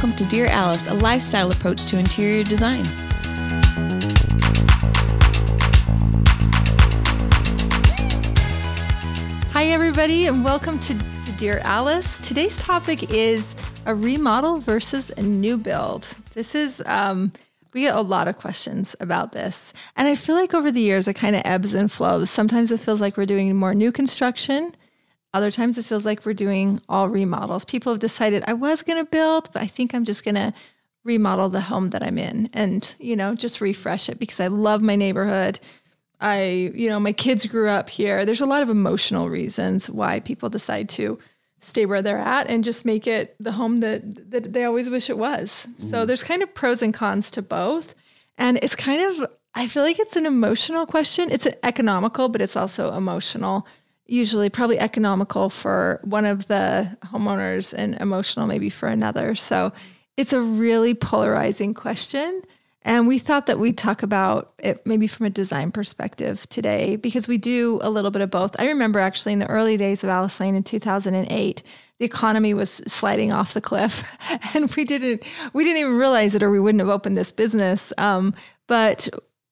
welcome to Dear Alice, a lifestyle approach to interior design. Hi, everybody, and welcome to, to Dear Alice. Today's topic is a remodel versus a new build. This is, um, we get a lot of questions about this. And I feel like over the years, it kind of ebbs and flows. Sometimes it feels like we're doing more new construction. Other times it feels like we're doing all remodels. People have decided I was going to build, but I think I'm just going to remodel the home that I'm in and, you know, just refresh it because I love my neighborhood. I, you know, my kids grew up here. There's a lot of emotional reasons why people decide to stay where they're at and just make it the home that, that they always wish it was. Mm. So there's kind of pros and cons to both. And it's kind of, I feel like it's an emotional question. It's economical, but it's also emotional. Usually, probably economical for one of the homeowners and emotional maybe for another. So it's a really polarizing question. And we thought that we'd talk about it maybe from a design perspective today because we do a little bit of both. I remember actually in the early days of Alice Lane in 2008, the economy was sliding off the cliff, and we didn't we didn't even realize it, or we wouldn't have opened this business. Um, but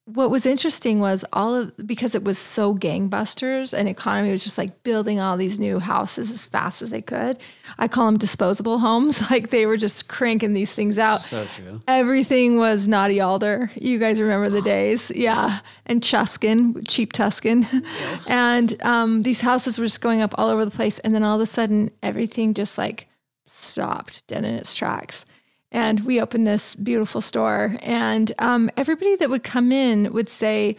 what was interesting was all of because it was so gangbusters and economy was just like building all these new houses as fast as they could. I call them disposable homes. Like they were just cranking these things out. So true. Everything was Knotty Alder. You guys remember the days, yeah. And Chuskin, cheap Tuscan, yeah. and um, these houses were just going up all over the place. And then all of a sudden, everything just like stopped dead in its tracks and we opened this beautiful store and um, everybody that would come in would say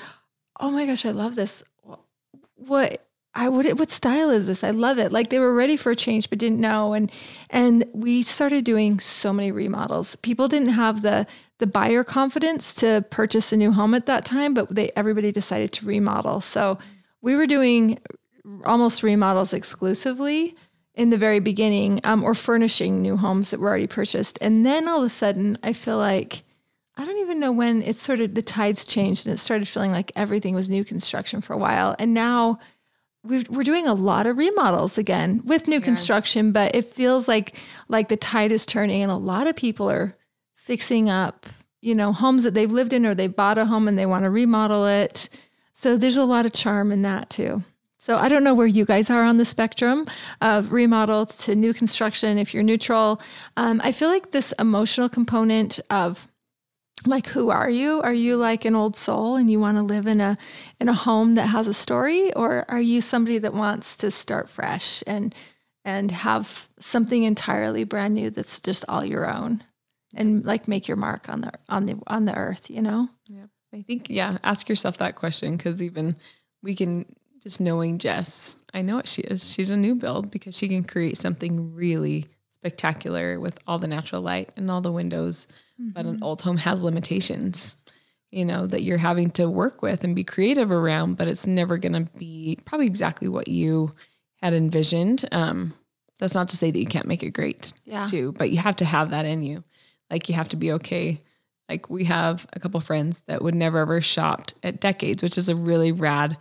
oh my gosh i love this what I what what style is this? I love it. Like they were ready for a change but didn't know and and we started doing so many remodels. People didn't have the the buyer confidence to purchase a new home at that time, but they everybody decided to remodel. So we were doing almost remodels exclusively in the very beginning um, or furnishing new homes that were already purchased. And then all of a sudden, I feel like I don't even know when it sort of the tides changed and it started feeling like everything was new construction for a while. And now we are doing a lot of remodels again with new yeah. construction, but it feels like like the tide is turning and a lot of people are fixing up, you know, homes that they've lived in or they bought a home and they want to remodel it. So there's a lot of charm in that too. So I don't know where you guys are on the spectrum of remodel to new construction. If you're neutral, um, I feel like this emotional component of like who are you? Are you like an old soul and you want to live in a in a home that has a story? Or are you somebody that wants to start fresh and and have something entirely brand new that's just all your own and like make your mark on the on the on the earth you know? Yeah i think yeah ask yourself that question because even we can just knowing Jess, I know what she is. She's a new build because she can create something really spectacular with all the natural light and all the windows. Mm-hmm. But an mm-hmm. old home has limitations, you know, that you're having to work with and be creative around, but it's never going to be probably exactly what you had envisioned. Um, that's not to say that you can't make it great yeah. too, but you have to have that in you. Like you have to be okay. Like we have a couple friends that would never ever shopped at Decades, which is a really rad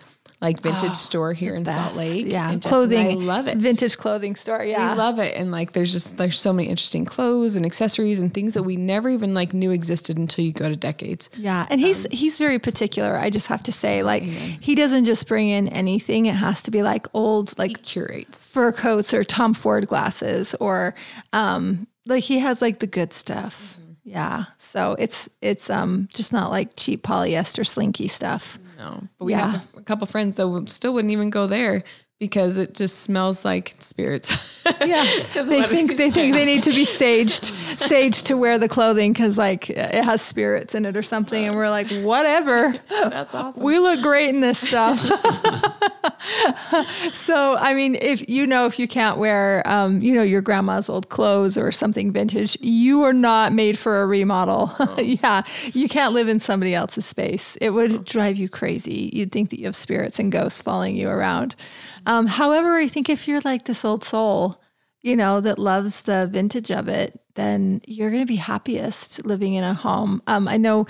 like vintage oh, store here in best. Salt Lake. Yeah, and clothing. I love it. Vintage clothing store. Yeah, we love it. And like, there's just there's so many interesting clothes and accessories and things that we never even like knew existed until you go to decades. Yeah, and he's um, he's very particular. I just have to say, like, he doesn't just bring in anything. It has to be like old, like he curates fur coats or Tom Ford glasses, or um, like he has like the good stuff. Mm-hmm. Yeah, so it's it's um just not like cheap polyester slinky stuff. No, but we yeah. have a, a couple friends that still wouldn't even go there because it just smells like spirits. yeah, they think they think they need to be saged, saged to wear the clothing because like it has spirits in it or something, and we're like, whatever. That's awesome. We look great in this stuff. so I mean, if you know if you can't wear, um, you know, your grandma's old clothes or something vintage, you are not made for a remodel. Oh. yeah, you can't live in somebody else's space. It would oh. drive you crazy. You'd think that you have spirits and ghosts following you around. Um, however, I think if you're like this old soul, you know, that loves the vintage of it, then you're going to be happiest living in a home. Um, I know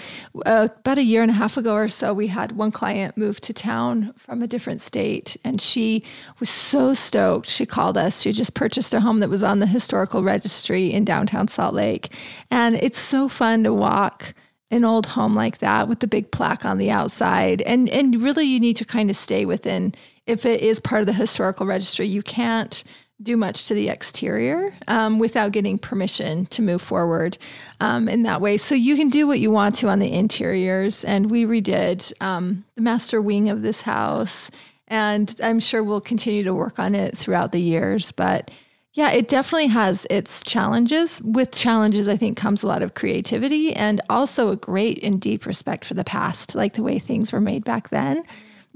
uh, about a year and a half ago or so, we had one client move to town from a different state, and she was so stoked. She called us. She just purchased a home that was on the historical registry in downtown Salt Lake. And it's so fun to walk an old home like that with the big plaque on the outside. And and really you need to kind of stay within if it is part of the historical registry, you can't do much to the exterior um, without getting permission to move forward um, in that way. So you can do what you want to on the interiors. And we redid um, the master wing of this house. And I'm sure we'll continue to work on it throughout the years. But yeah, it definitely has its challenges. With challenges, I think comes a lot of creativity and also a great and deep respect for the past, like the way things were made back then.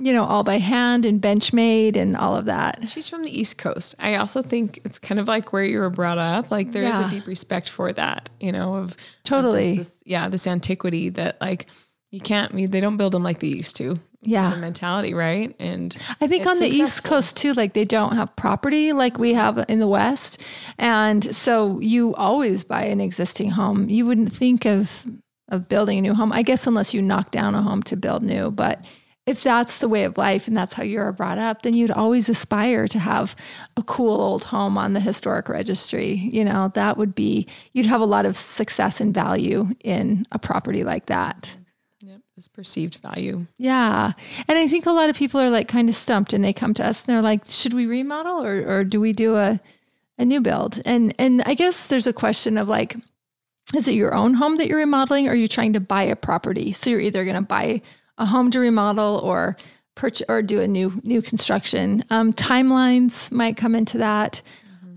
You know, all by hand and bench made and all of that. She's from the East Coast. I also think it's kind of like where you were brought up. Like there is Yeah. a deep respect for that, you know, of of Totally. this, yeah, this antiquity that like you can't. Mean, they don't build them like they used to. Yeah. the mentality, right? And I think on the East. Coast too, like they don't have property like we have in the West. And so you always buy an existing home. You wouldn't think of of building a new home, I guess, unless you knock down a home to build new. But if that's the way of life and that's how you're brought up, then you'd always aspire to have a cool old home on the historic registry. You know, that would be, you'd have a lot of success and value in a property like that. Yep, this perceived value. Yeah. And I think a lot of people are like kind of stumped and they come to us and they're like, should we remodel or, or do we do a, a new build? And and I guess there's a question of like, is it your own home that you're remodeling or are you trying to buy a property? So you're either gonna buy a home to remodel or purchase or do a new new construction. Um, timelines might come into that.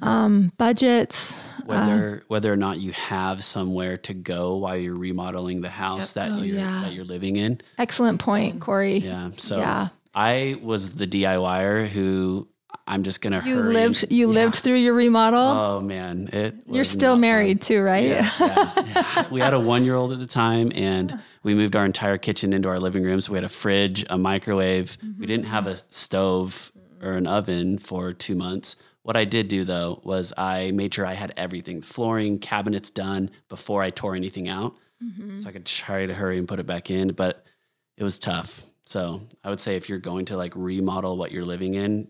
Um, budgets. whether whether or not you have somewhere to go while you're remodeling the house that Oh, you're yeah. that you're living in. Excellent point, Cory. Yeah. So Yeah. I was the DIYer who I'm just gonna You hurry. lived you Yeah. lived through your remodel. Oh man, it. you're still not fun. married too, right? Yeah, yeah. We had a one year old at the time, and we moved our entire kitchen into our living room. So we had a fridge, a microwave. We didn't have a stove or an oven for two months. What I did do though was I made sure I had everything flooring, cabinets done before I tore anything out. Mm-hmm. So I could try to hurry and put it back in, but it was tough. So I would say if you're going to like remodel what you're living in,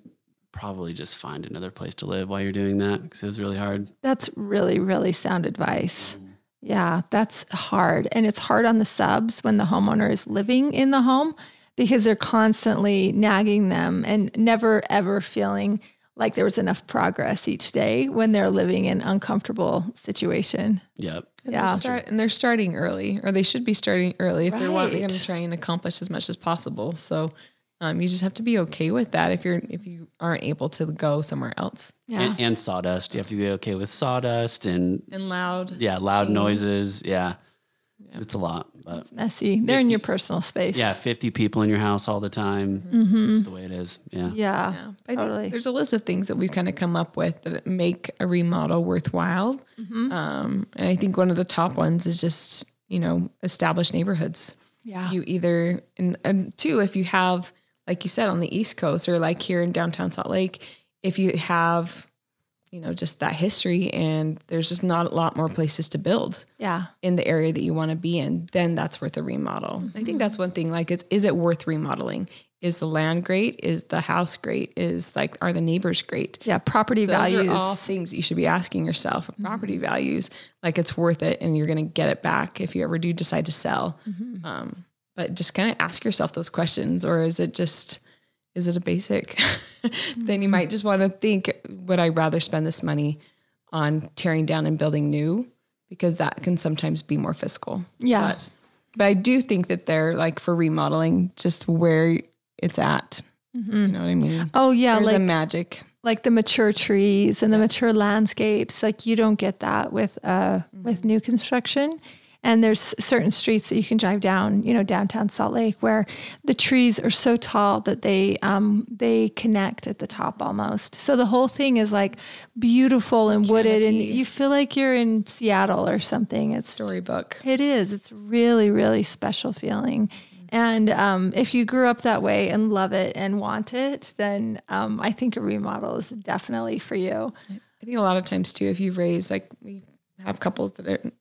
probably just find another place to live while you're doing that because it was really hard. That's really, really sound advice. Mm-hmm. Yeah, that's hard. And it's hard on the subs when the homeowner is living in the home because they're constantly nagging them and never ever feeling like there was enough progress each day when they're living in uncomfortable situation. Yep. And Yeah. They're start, and they're starting early, or they should be starting early if they're wanting Right. to try and accomplish as much as possible. So um, you just have to be okay with that if you're if you aren't able to go somewhere else. Yeah. And, and sawdust. You have to be okay with sawdust and And loud, yeah, loud Cheese. noises. Yeah. It's a lot. But Messy. They're in your personal space. yeah, 50 people in your house all the time. Mm-hmm. That's the way it is. Yeah. Yeah. Yeah, but I think Totally. There's a list of things that we've kind of come up with that make a remodel worthwhile. Mm-hmm. Um, and I think one of the top ones is just, you know, established neighborhoods. Yeah. You either, and, and two, if you have, like you said, on the East Coast or like here in downtown Salt Lake, if you have, you know, just that history and there's just not a lot more places to build yeah. in the area that you want to be in, then that's worth a remodel. I think mm-hmm. that's one thing. Like, it's is it worth remodeling? Is the land great? Is the house great? Is like are the neighbors great? Yeah. Property Those values. are all things you should be asking yourself. Property mm-hmm. values, like it's worth it, and you're going to get it back if you ever do decide to sell. Mm-hmm. Um, but just kind of ask yourself those questions, or is it just is it a basic? then you might just want to think: Would I rather spend this money on tearing down and building new? Because that can sometimes be more fiscal. Yeah. But, but I do think that they're like for remodeling, just where it's at. You know what I mean? oh yeah. There's like a magic. like the mature trees and the mature landscapes like you don't get that with uh with new construction and there's certain streets that you can drive down you know downtown salt lake where the trees are so tall that they um they connect at the top almost so the whole thing is like beautiful and wooded and you feel like you're in seattle or something it's Storybook. it is. It's really, really special feeling. And um, if you grew up that way and love it and want it, then um, I think a remodel is definitely for you. I think a lot of times too, if you've raised like we have couples that are,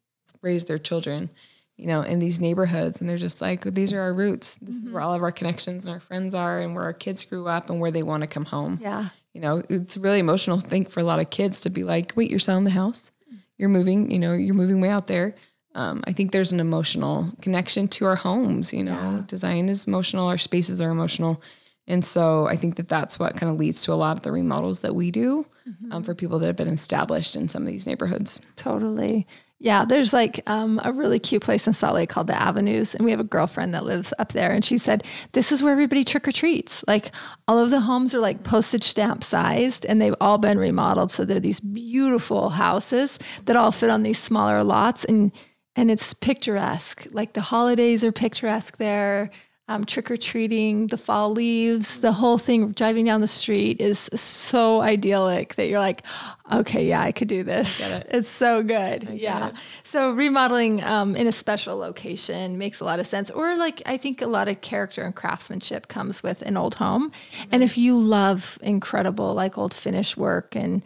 raise their children, you know, in these neighborhoods, and they're just like, these are our roots. This is where all of our connections and our friends are, and where our kids grew up, and where they want to come home. Yeah. You know, it's a really emotional thing for a lot of kids to be like, wait, you're selling the house, you're moving, you know, you're moving way out there. Um, I think there's an emotional connection to our homes. You know, design is emotional, our spaces are emotional. And so I think that that's what kind of leads to a lot of the remodels that we do um, for people that have been established in some of these neighborhoods. Totally. Yeah, there's like um, a really cute place in Salt Lake called the Avenues, and we have a girlfriend that lives up there, and she said this is where everybody trick or treats. Like all of the homes are like postage stamp sized, and they've all been remodeled, so they're these beautiful houses that all fit on these smaller lots, and and it's picturesque. Like the holidays are picturesque there. Um, trick or treating, the fall leaves, the whole thing driving down the street is so idyllic that you're like, okay, yeah, I could do this. It's so good. Yeah. So remodeling um, in a special location makes a lot of sense. Or like I think a lot of character and craftsmanship comes with an old home. And if you love incredible like old finish work and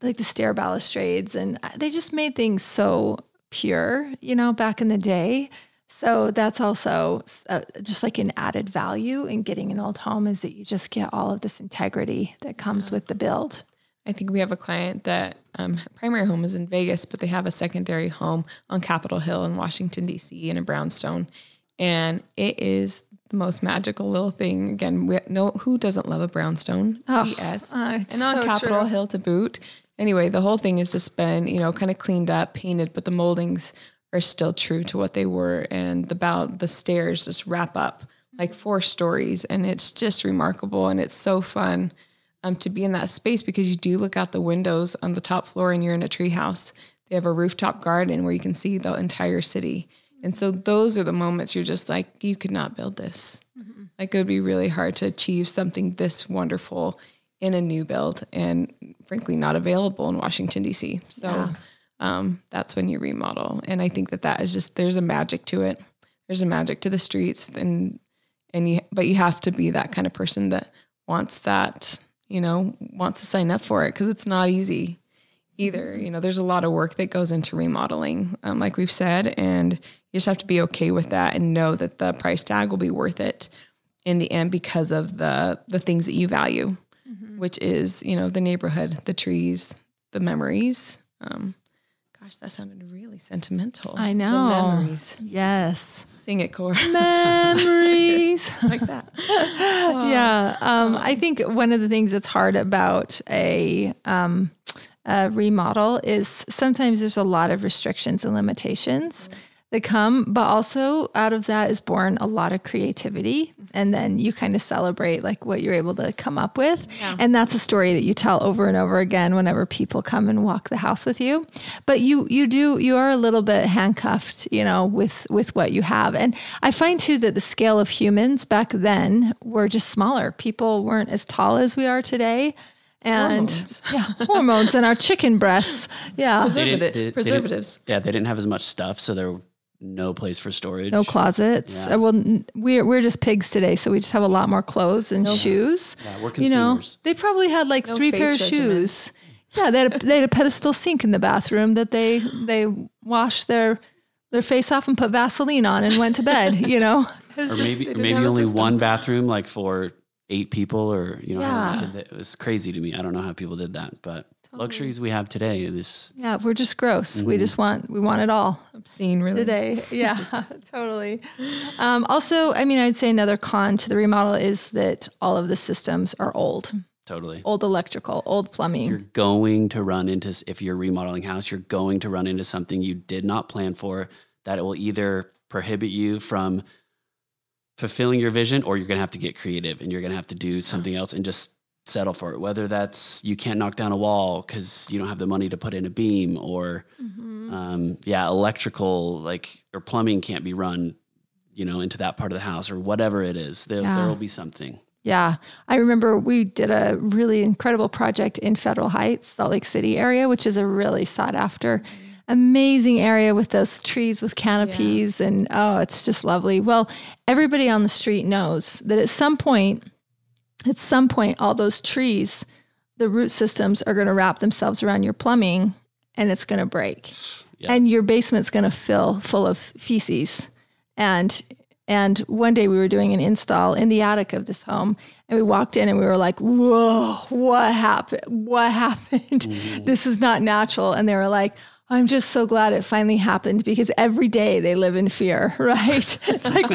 like the stair balustrades and uh, they just made things so pure, you know, back in the day. So that's also uh, just like an added value in getting an old home is that you just get all of this integrity that comes with the build. I think we have a client that um, primary home is in Vegas, but they have a secondary home on Capitol Hill in Washington D.C. in a brownstone, and it is the most magical little thing. Again, we know who doesn't love a brownstone? yes, uh, and on so Capitol true. Hill to boot. Anyway, the whole thing has just been you know kind of cleaned up, painted, but the moldings are still true to what they were, and the bow, the stairs just wrap up like four stories, and it's just remarkable, and it's so fun um, to be in that space because you do look out the windows on the top floor and you're in a tree house. They have a rooftop garden where you can see the entire city. And so those are the moments you're just like, you could not build this. Like it would be really hard to achieve something this wonderful in a new build and frankly not available in Washington, D.C. So um, that's when you remodel. And I think that that is just, there's a magic to it. There's a magic to the streets and, and you, but you have to be that kind of person that wants that, you know, wants to sign up for it because it's not easy either. You know, there's a lot of work that goes into remodeling, um, like we've said, and you just have to be okay with that and know that the price tag will be worth it in the end because of the the things that you value, which is you know the neighborhood, the trees, the memories. Um, gosh, that sounded really sentimental. I know. The memories. Yes. Sing it, Core. Memories. like that. yeah. Um, I think one of the things that's hard about a, um, a remodel is sometimes there's a lot of restrictions and limitations that come, but also out of that is born a lot of creativity. And then you kind of celebrate like what you're able to come up with. And that's a story that you tell over and over again whenever people come and walk the house with you. But you you do you are a little bit handcuffed, you know, with with what you have. And I find too that the scale of humans back then were just smaller. People weren't as tall as we are today. And Hormones. yeah, hormones and our chicken breasts. Yeah. They didn't- Preservative- they- they preservatives. yeah, they didn't have as much stuff, so there were no place for storage. No closets. Yeah. Uh, Well, n- we're we're just pigs today, so we just have a lot more clothes and shoes. Yeah, we're You know, consumers. they probably had like No three pair of shoes. Yeah, they had, a, they had a pedestal sink in the bathroom that they they washed their their face off and put Vaseline on and went to bed. You know, it was or just- maybe didn't maybe only one bathroom, like for eight people, or you know, Yeah. 'cause it was crazy to me. I don't know how people did that, but luxuries we have today is yeah, we're just gross. Mm-hmm. We just want we want it all. Obscene, really. today. Yeah, totally. Um, also, I mean, I'd say another con to the remodel is that all of the systems are old, totally. old electrical, old plumbing. You're going to run into if you're remodeling house, you're going to run into something you did not plan for that it will either prohibit you from fulfilling your vision or you're going to have to get creative and you're going to have to do something else and just settle for it whether that's you can't knock down a wall because you don't have the money to put in a beam or um, yeah electrical like or plumbing can't be run you know into that part of the house or whatever it is there, Yeah. there will be something Yeah. I remember we did a really incredible project in Federal Heights, Salt Lake City area, which is a really sought after, amazing area with those trees with canopies. And oh, it's just lovely. Well, everybody on the street knows that at some point, at some point, all those trees, the root systems are going to wrap themselves around your plumbing and it's going to break. Yeah. And your basement's going to fill full of feces. And and one day we were doing an install in the attic of this home, and we walked in and we were like, "Whoa, what happened? What happened? This is not natural." And they were like, I'm just so glad it finally happened because every day they live in fear, right? It's like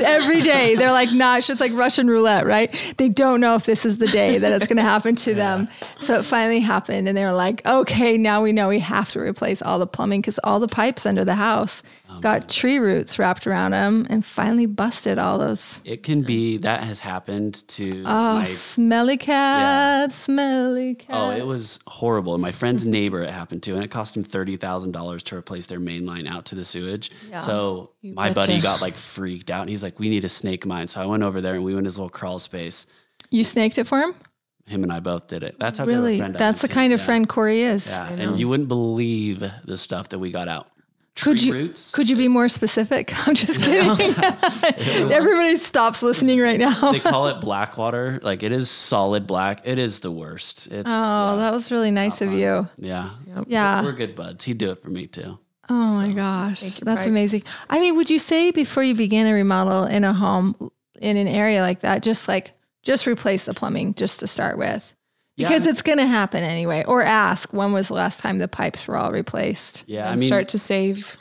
every day they're like not, it's like Russian roulette, right? They don't know if this is the day that it's going to happen to them. So it finally happened and they were like, okay, now we know we have to replace all the plumbing because all the pipes under the house Um, got tree roots wrapped around him and finally busted all those. It can be that has happened to Oh, my smelly cat, smelly cat. Oh, it was horrible. My friend's neighbor it happened to, and it cost him thirty thousand dollars to replace their main line out to the sewage. Yeah. So my buddy betcha. got like freaked out, and he's like, "We need a snake mine." So I went over there, and we went in his little crawl space. you snaked it for him? Him and I both did it. That's how good of a Really? friend That's am, the kind of Yeah. friend Cory is. Yeah, and you wouldn't believe the stuff that we got out. Could you roots. could you be more specific? I'm just kidding. Everybody stops listening right now. they call it black water. Like it is solid black. It is the worst. It's Oh, yeah, that was really nice of you. yeah. Yeah. We're good buds. He'd do it for me too. Oh my gosh, that's Pipes. amazing. I mean, would you say before you begin a remodel in a home in an area like that, just like just replace the plumbing just to start with? Because it's going to happen anyway. Or ask when was the last time the pipes were all replaced? Yeah, I mean, start to save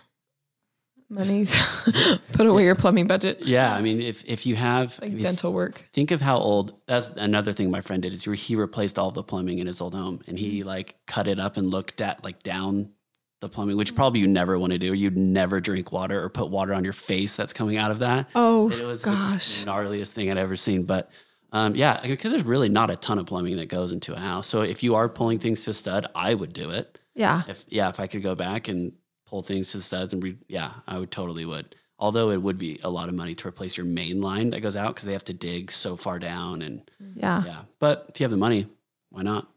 monies. Put away your plumbing budget, yeah, I mean, if if you have like if dental work. think of how old that's another thing my friend did is he replaced all the plumbing in his old home and he Mm-hmm. like cut it up and looked at like down the plumbing which probably you never want to do you'd never drink water or put water on your face that's coming out of that Oh it was gosh. the gnarliest thing i'd ever seen but um, yeah because there's really not a ton of plumbing that goes into a house so if you are pulling things to stud i would do it Yeah. if yeah if i could go back and pull things to the studs and re- yeah i would totally would although it would be a lot of money to replace your main line that goes out because they have to dig so far down and Yeah. yeah but if you have the money why not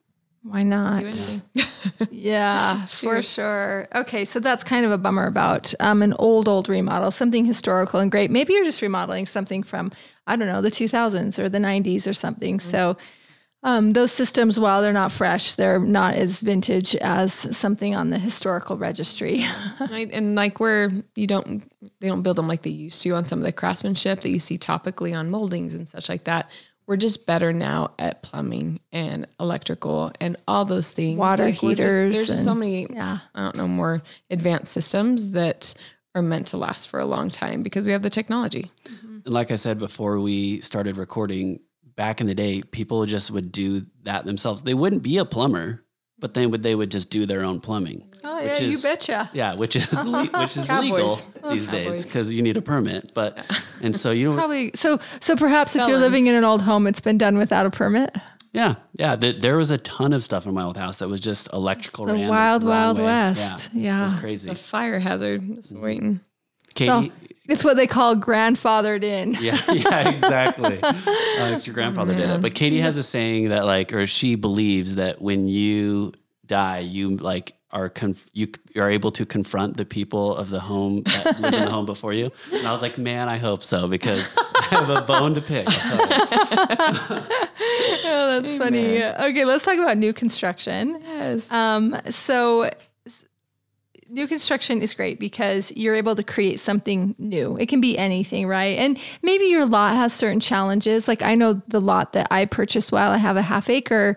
Why not? Do anything. Yeah, for sure. Okay, so that's kind of a bummer about um, an old, old remodel, something historical and great. Maybe you're just remodeling something from, I don't know, the 2000s or the 90s or something. So um, those systems, while they're not fresh, they're not as vintage as something on the historical registry. Right. And like where you don't, they don't build them like they used to on some of the craftsmanship that you see topically on moldings and such like that. We're just better now at plumbing and electrical and all those things. Water just- heaters there's just so many, yeah. I don't know, more advanced systems that are meant to last for a long time because we have the technology. and Mm-hmm. like i said before we started recording back in the day people just would do that themselves they wouldn't be a plumber but they would they would just do their own plumbing Oh, which yeah, you is- betcha. yeah which is le- which is Cowboys. legal these days because you need a permit but and so you know Probably. So, so perhaps if you're living in an old home, it's been done without a permit. Yeah, yeah. Th- there was a ton of stuff in my old house that was just electrical. The wild, wild way. west. Yeah, it was crazy. A fire hazard just mm-hmm. waiting. Katie, Well, it's what they call grandfathered in. yeah, yeah, exactly. uh, it's your grandfather did it, but Katie has a saying that like, or she believes that when you die, you like are conf- you are able to confront the people of the home that live in the home before you. And I was like, man, I hope so because I have a bone to pick. I'll tell you. Oh, that's funny. Okay, let's talk about new construction. Yes. Um, so s- new construction is great because you're able to create something new. It can be anything, right? And maybe your lot has certain challenges. Like I know the lot that I purchased while I have a half acre,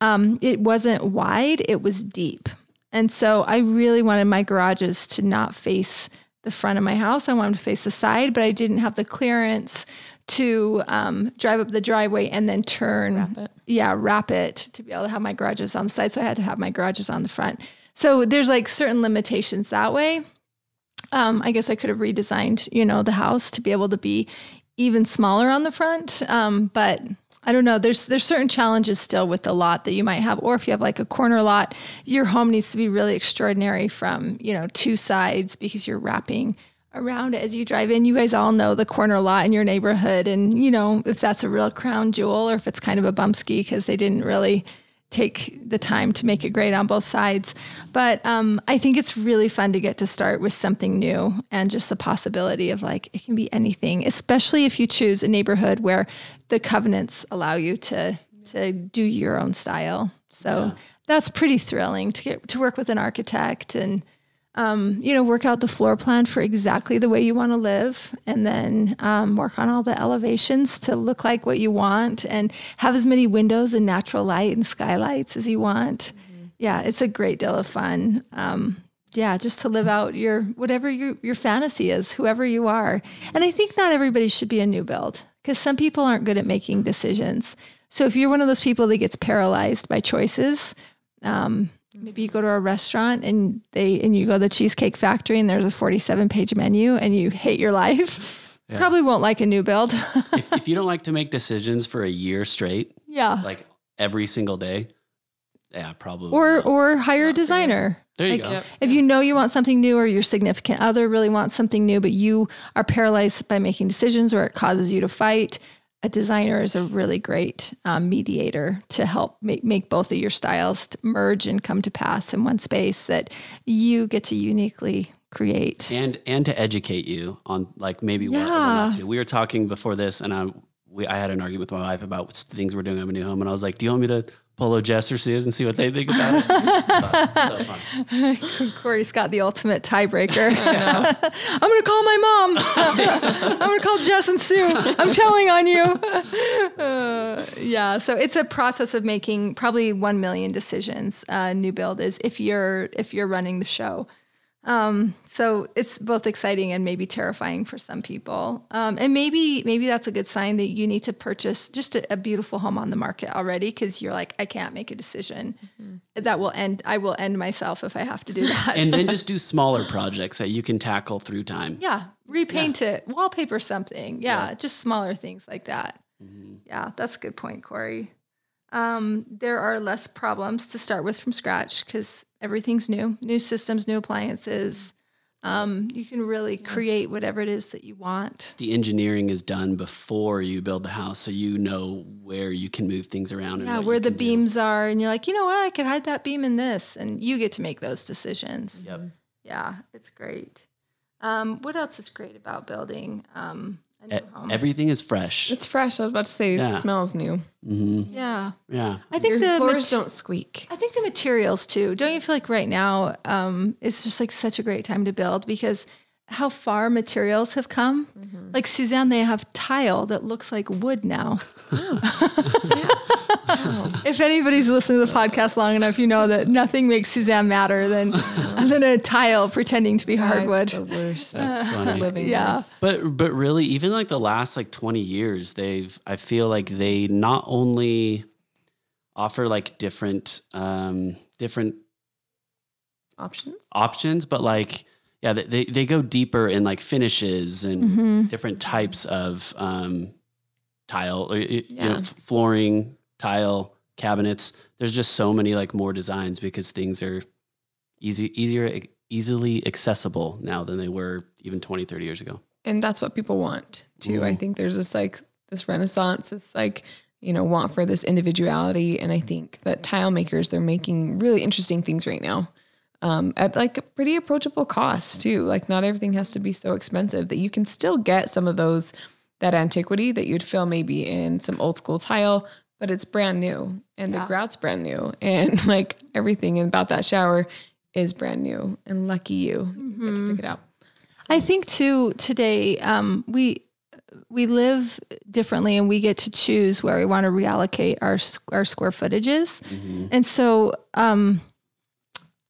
um, it wasn't wide, it was deep. And so I really wanted my garages to not face the front of my house. I wanted to face the side, but I didn't have the clearance to um, drive up the driveway and then turn Wrap yeah, wrap it to be able to have my garages on the side. So I had to have my garages on the front. So there's like certain limitations that way. Um, I guess I could have redesigned, you know, the house to be able to be even smaller on the front. Um, but I don't know. There's there's certain challenges still with the lot that you might have, or if you have like a corner lot, your home needs to be really extraordinary from you know two sides because you're wrapping around it as you drive in. You guys all know the corner lot in your neighborhood, and you know if that's a real crown jewel or if it's kind of a bumpski because they didn't really take the time to make it great on both sides. But um, I think it's really fun to get to start with something new and just the possibility of like it can be anything, especially if you choose a neighborhood where the covenants allow you to to do your own style. So that's pretty thrilling to get to work with an architect and um, you know work out the floor plan for exactly the way you want to live, and then um, work on all the elevations to look like what you want, and have as many windows and natural light and skylights as you want. Yeah, it's a great deal of fun. Um, yeah, just to live out your whatever your your fantasy is, whoever you are. And I think not everybody should be a new build because some people aren't good at making decisions. So if you're one of those people that gets paralyzed by choices, um, maybe you go to a restaurant and they and you go to the Cheesecake Factory and there's a 47 page menu and you hate your life, probably won't like a new build. if, if you don't like to make decisions for a year straight, yeah. like every single day, yeah, probably. or not. or hire a designer. there you like, go. Yep. If you know you want something new or your significant other really wants something new, but you are paralyzed by making decisions or it causes you to fight, a designer is a really great um, mediator to help make, make both of your styles merge and come to pass in one space that you get to uniquely create. and and to educate you on like maybe what, what Yeah. not to. We were talking before this, and I we I had an argument with my wife about things we're doing in my new home, and I was like, "Do you want me to polo Jess or Suze and see what they think about it?" so fun. Cory's got the ultimate tiebreaker. I'm going to call my mom. I'm going to call Jess and Sue. I'm telling on you. Uh, yeah. So it's a process of making probably 1 million decisions. Uh, new build is if you're, if you're running the show. Um, so it's both exciting and maybe terrifying for some people. Um, and maybe maybe that's a good sign that you need to purchase just a, a beautiful home on the market already because you're like, I can't make a decision. That will end. I will end myself if I have to do that. and then just do smaller projects that you can tackle through time. yeah, repaint it, wallpaper something. Yeah, just smaller things like that. Yeah, that's a good point, Cory. Um, there are less problems to start with from scratch because everything's new, new systems, new appliances. Um, you can really create whatever it is that you want. The engineering is done before you build the house, so you know where you can move things around. And Yeah, where the can do. beams are, and you're like, you know what, I could hide that beam in this, and you get to make those decisions. Yep. Yeah, it's great. Um, what else is great about building um, E- home? Everything is fresh. It's fresh. I was about to say Yeah. it smells new. yeah, yeah. I think Your the floors mat- don't squeak. I think the materials too. Don't you feel like right now um, it's just like such a great time to build because how far materials have come? Like Suzanne, they have tile that looks like wood now. if anybody's listening to the podcast long enough, you know that nothing makes Suzanne madder than than a tile pretending to be hardwood. That's the worst. That's funny. Living yeah. worst. But but really, even like the last like twenty years, they've I feel like they not only offer like different um different Options. options, but like yeah, they they, they go deeper in like finishes and Mm-hmm. different types of um tile or y- y- you know, flooring, tile, cabinets. There's just so many like more designs because things are easy easier easily accessible now than they were even 20 30 years ago. and that's what people want too. I think there's this like this renaissance, this like you know want for this individuality, and I think that tile makers they're making really interesting things right now um, at like a pretty approachable cost too. Like not everything has to be so expensive that you can still get some of those that antiquity that you'd feel maybe in some old school tile, but it's brand new and the grout's brand new and like everything about that shower is brand new and lucky you, you get to pick it up. I think too today um, we we live differently and we get to choose where we want to reallocate our our square footages, and so um,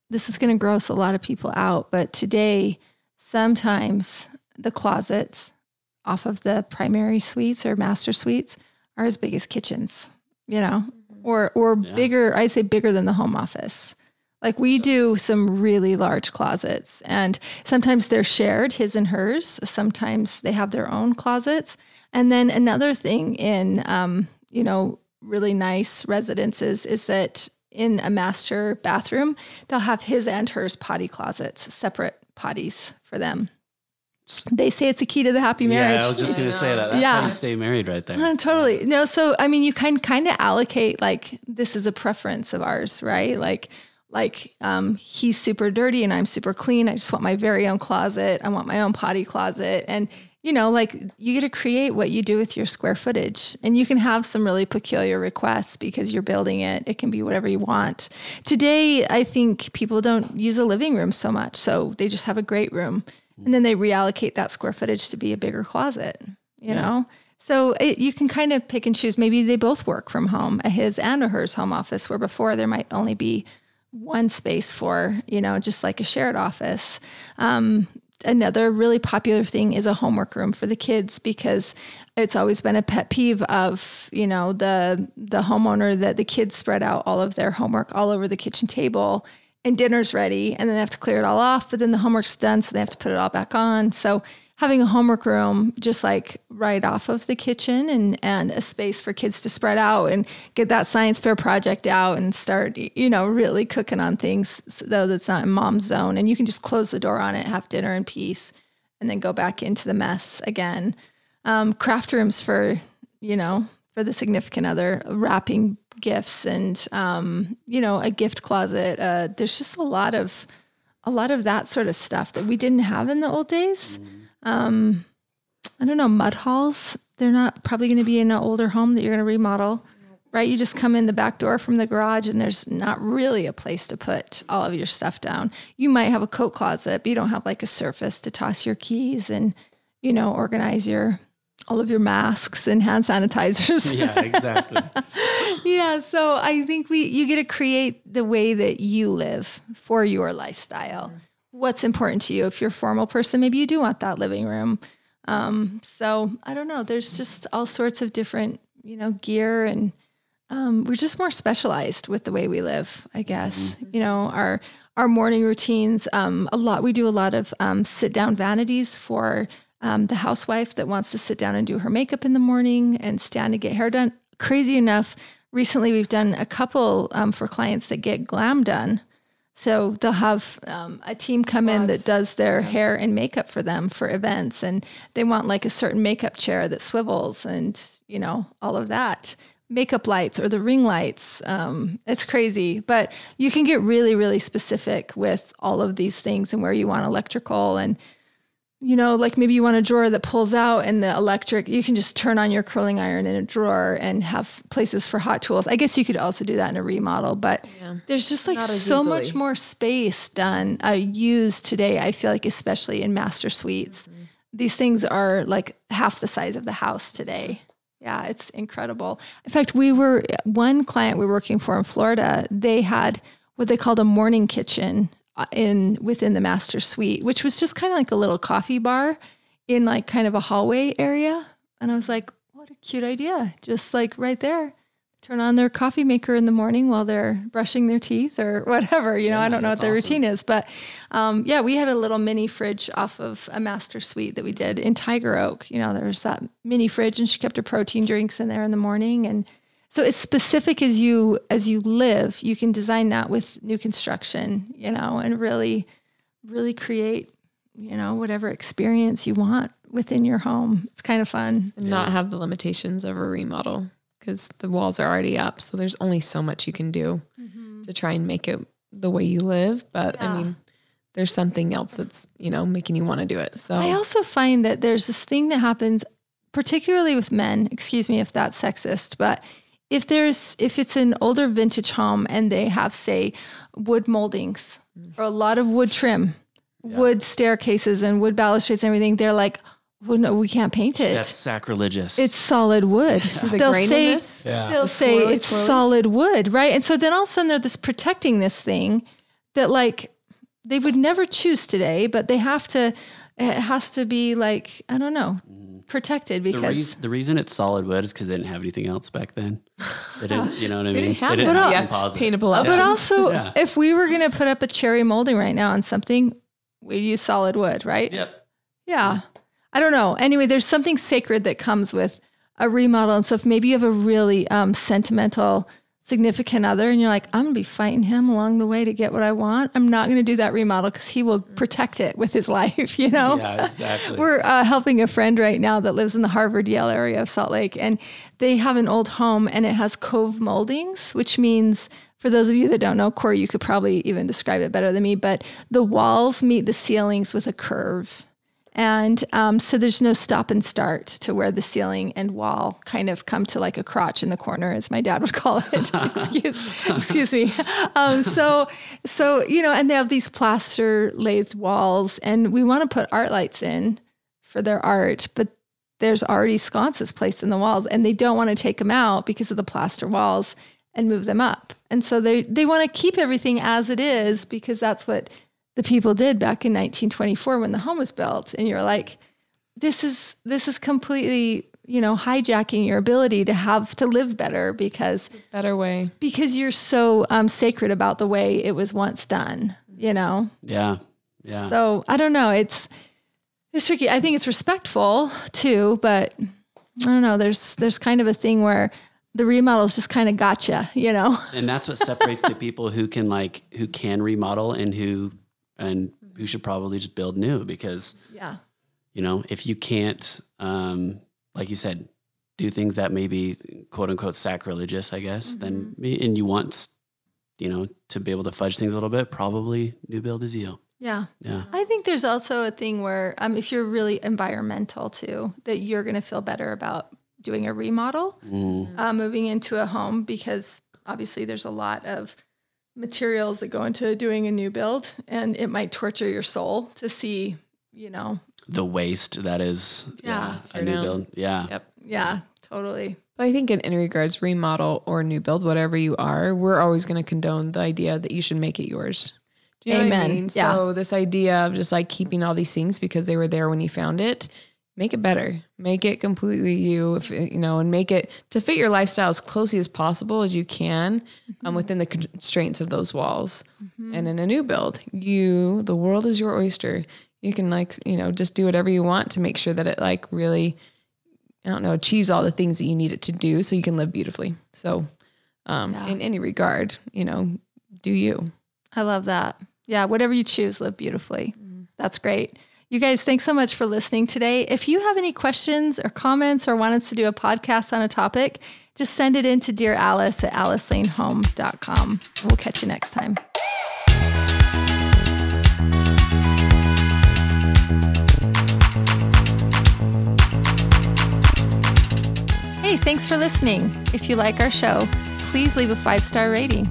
this is going to gross a lot of people out. But today, sometimes the closets off of the primary suites or master suites are as big as kitchens, you know, or or bigger. I say bigger than the home office. Like we do some really large closets, and sometimes they're shared, his and hers. Sometimes they have their own closets. And then another thing in, um, you know, really nice residences is that in a master bathroom, they'll have his and hers potty closets, separate potties for them. They say it's a key to the happy marriage. Yeah, I was just gonna say that. That's Yeah. how you stay married, right there. Uh, totally. No, so I mean, you can kind of allocate like this is a preference of ours, right? Like, like um, he's super dirty and I'm super clean. I just want my very own closet. I want my own potty closet, and you know, like you get to create what you do with your square footage and you can have some really peculiar requests because you're building it. It can be whatever you want. Today, I think people don't use a living room so much. So they just have a great room and then they reallocate that square footage to be a bigger closet, you know? So it, you can kind of pick and choose. Maybe they both work from home, a his and a hers home office, where before there might only be one space for, you know, just like a shared office. Um, another really popular thing is a homework room for the kids because it's always been a pet peeve of you know the the homeowner that the kids spread out all of their homework all over the kitchen table and dinner's ready and then they have to clear it all off but then the homework's done so they have to put it all back on. So having a homework room just like right off of the kitchen and and a space for kids to spread out and get that science fair project out and start you know really cooking on things though that's not in mom's zone and you can just close the door on it have dinner in peace and then go back into the mess again. Um, craft rooms for you know for the significant other wrapping gifts and um, you know a gift closet uh, there's just a lot of a lot of that sort of stuff that we didn't have in the old days um, I don't know, mud halls. They're not probably going to be in an older home that you're going to remodel, right? You just come in the back door from the garage and there's not really a place to put all of your stuff down. You might have a coat closet, but you don't have like a surface to toss your keys and, you know, organize your all of your masks and hand sanitizers. Yeah, exactly. yeah, so I think we you get to create the way that you live for your lifestyle what's important to you. If you're a formal person, maybe you do want that living room. Um, so I don't know. There's just all sorts of different, you know, gear and um, we're just more specialized with the way we live, I guess. You know, our our morning routines. Um, a lot we do a lot of um, sit down vanities for um, the housewife that wants to sit down and do her makeup in the morning and stand and get hair done. Crazy enough, recently we've done a couple um, for clients that get glam done. So they'll have um, a team come in that does their hair and makeup for them for events, and they want like a certain makeup chair that swivels, and you know all of that. Makeup lights or the ring lights. Um, it's crazy, but you can get really, really specific with all of these things and where you want electrical and you know, like maybe you want a drawer that pulls out and the electric, you can just turn on your curling iron in a drawer and have places for hot tools. I guess you could also do that in a remodel, but yeah. there's just like so easily. much more space done, uh, used today. I feel like, especially in master suites, mm-hmm. these things are like half the size of the house today. Yeah, it's incredible. In fact, we were one client we were working for in Florida, they had what they called a morning kitchen in within the master suite, which was just kind of like a little coffee bar in like kind of a hallway area. And I was like, what a cute idea. Just like right there. Turn on their coffee maker in the morning while they're brushing their teeth or whatever. You know, yeah, I don't know what their awesome. routine is, but um, yeah, we had a little mini fridge off of a master suite that we did in Tiger Oak. You know, there was that mini fridge, and she kept her protein drinks in there in the morning, and so as specific as you as you live, you can design that with new construction, you know, and really really create, you know, whatever experience you want within your home. It's kind of fun. And not have the limitations of a remodel because the walls are already up. So there's only so much you can do mm-hmm. to try and make it the way you live. But yeah. I mean, there's something else that's, you know, making you want to do it. So I also find that there's this thing that happens, particularly with men, excuse me if that's sexist, but if there's if it's an older vintage home and they have say wood moldings or a lot of wood trim yeah. wood staircases and wood balustrades and everything they're like well, no, we can't paint it. That's sacrilegious. It's solid wood. Yeah. The they'll say, yeah. they'll the say it's twirlies. solid wood, right? And so then all of a sudden they're just protecting this thing that like they would never choose today, but they have to. It has to be like I don't know. Protected because the, reason, the reason it's solid wood is because they didn't have anything else back then. They didn't, you know what I mean? Didn't they didn't have yeah, paintable But also, yeah. if we were going to put up a cherry molding right now on something, we'd use solid wood, right? Yep. Yeah. I don't know. Anyway, there's something sacred that comes with a remodel. And so if maybe you have a really um, sentimental significant other and you're like, I'm gonna be fighting him along the way to get what I want. I'm not gonna do that remodel because he will protect it with his life, you know? Yeah, exactly. We're uh, helping a friend right now that lives in the Harvard Yale area of Salt Lake, and they have an old home and it has cove moldings, which means for those of you that don't know, Cory, you could probably even describe it better than me, but the walls meet the ceilings with a curve And um, so there's no stop and start to where the ceiling and wall kind of come to like a crotch in the corner, as my dad would call it. excuse, excuse me. Um, so, so you know, and they have these plaster lathed walls, and we want to put art lights in for their art, but there's already sconces placed in the walls, and they don't want to take them out because of the plaster walls and move them up. And so they they want to keep everything as it is because that's what the people did back in 1924 when the home was built and you're like this is this is completely you know hijacking your ability to have to live better because Better way. because you're so um, sacred about the way it was once done you know Yeah. Yeah. so i don't know it's it's tricky i think it's respectful too but i don't know there's there's kind of a thing where the remodels just kind of gotcha you know and that's what separates the people who can like who can remodel and who and you should probably just build new because yeah. you know if you can't um like you said do things that may be quote unquote sacrilegious i guess then and you want you know to be able to fudge things a little bit probably new build is you. Yeah. Yeah. I think there's also a thing where um, if you're really environmental too, that you're going to feel better about doing a remodel, Mm. uh, moving into a home because obviously there's a lot of materials that go into doing a new build, and it might torture your soul to see, you know, the waste that is Yeah. a new down. build yeah Yep. yeah, totally, But I think in any regards, remodel or new build, whatever you are, we're always going to condone the idea that you should make it yours. Do you know what I Amen. mean? Yeah. So this idea of just like keeping all these things because they were there when you found it, make it better. Make it completely you, if, you know, and make it to fit your lifestyle as closely as possible as you can um, within the constraints of those walls. And in a new build, you, the world is your oyster. You can like, you know, just do whatever you want to make sure that it like really I don't know, achieves all the things that you need it to do so you can live beautifully. So, um, Yeah. in any regard, you know, do you. I love that. Yeah, whatever you choose, live beautifully. That's great. You guys, thanks so much for listening today. If you have any questions or comments or want us to do a podcast on a topic, just send it in to Dear Alice at alicelanehome.com. We'll catch you next time. Hey, thanks for listening. If you like our show, please leave a five star rating.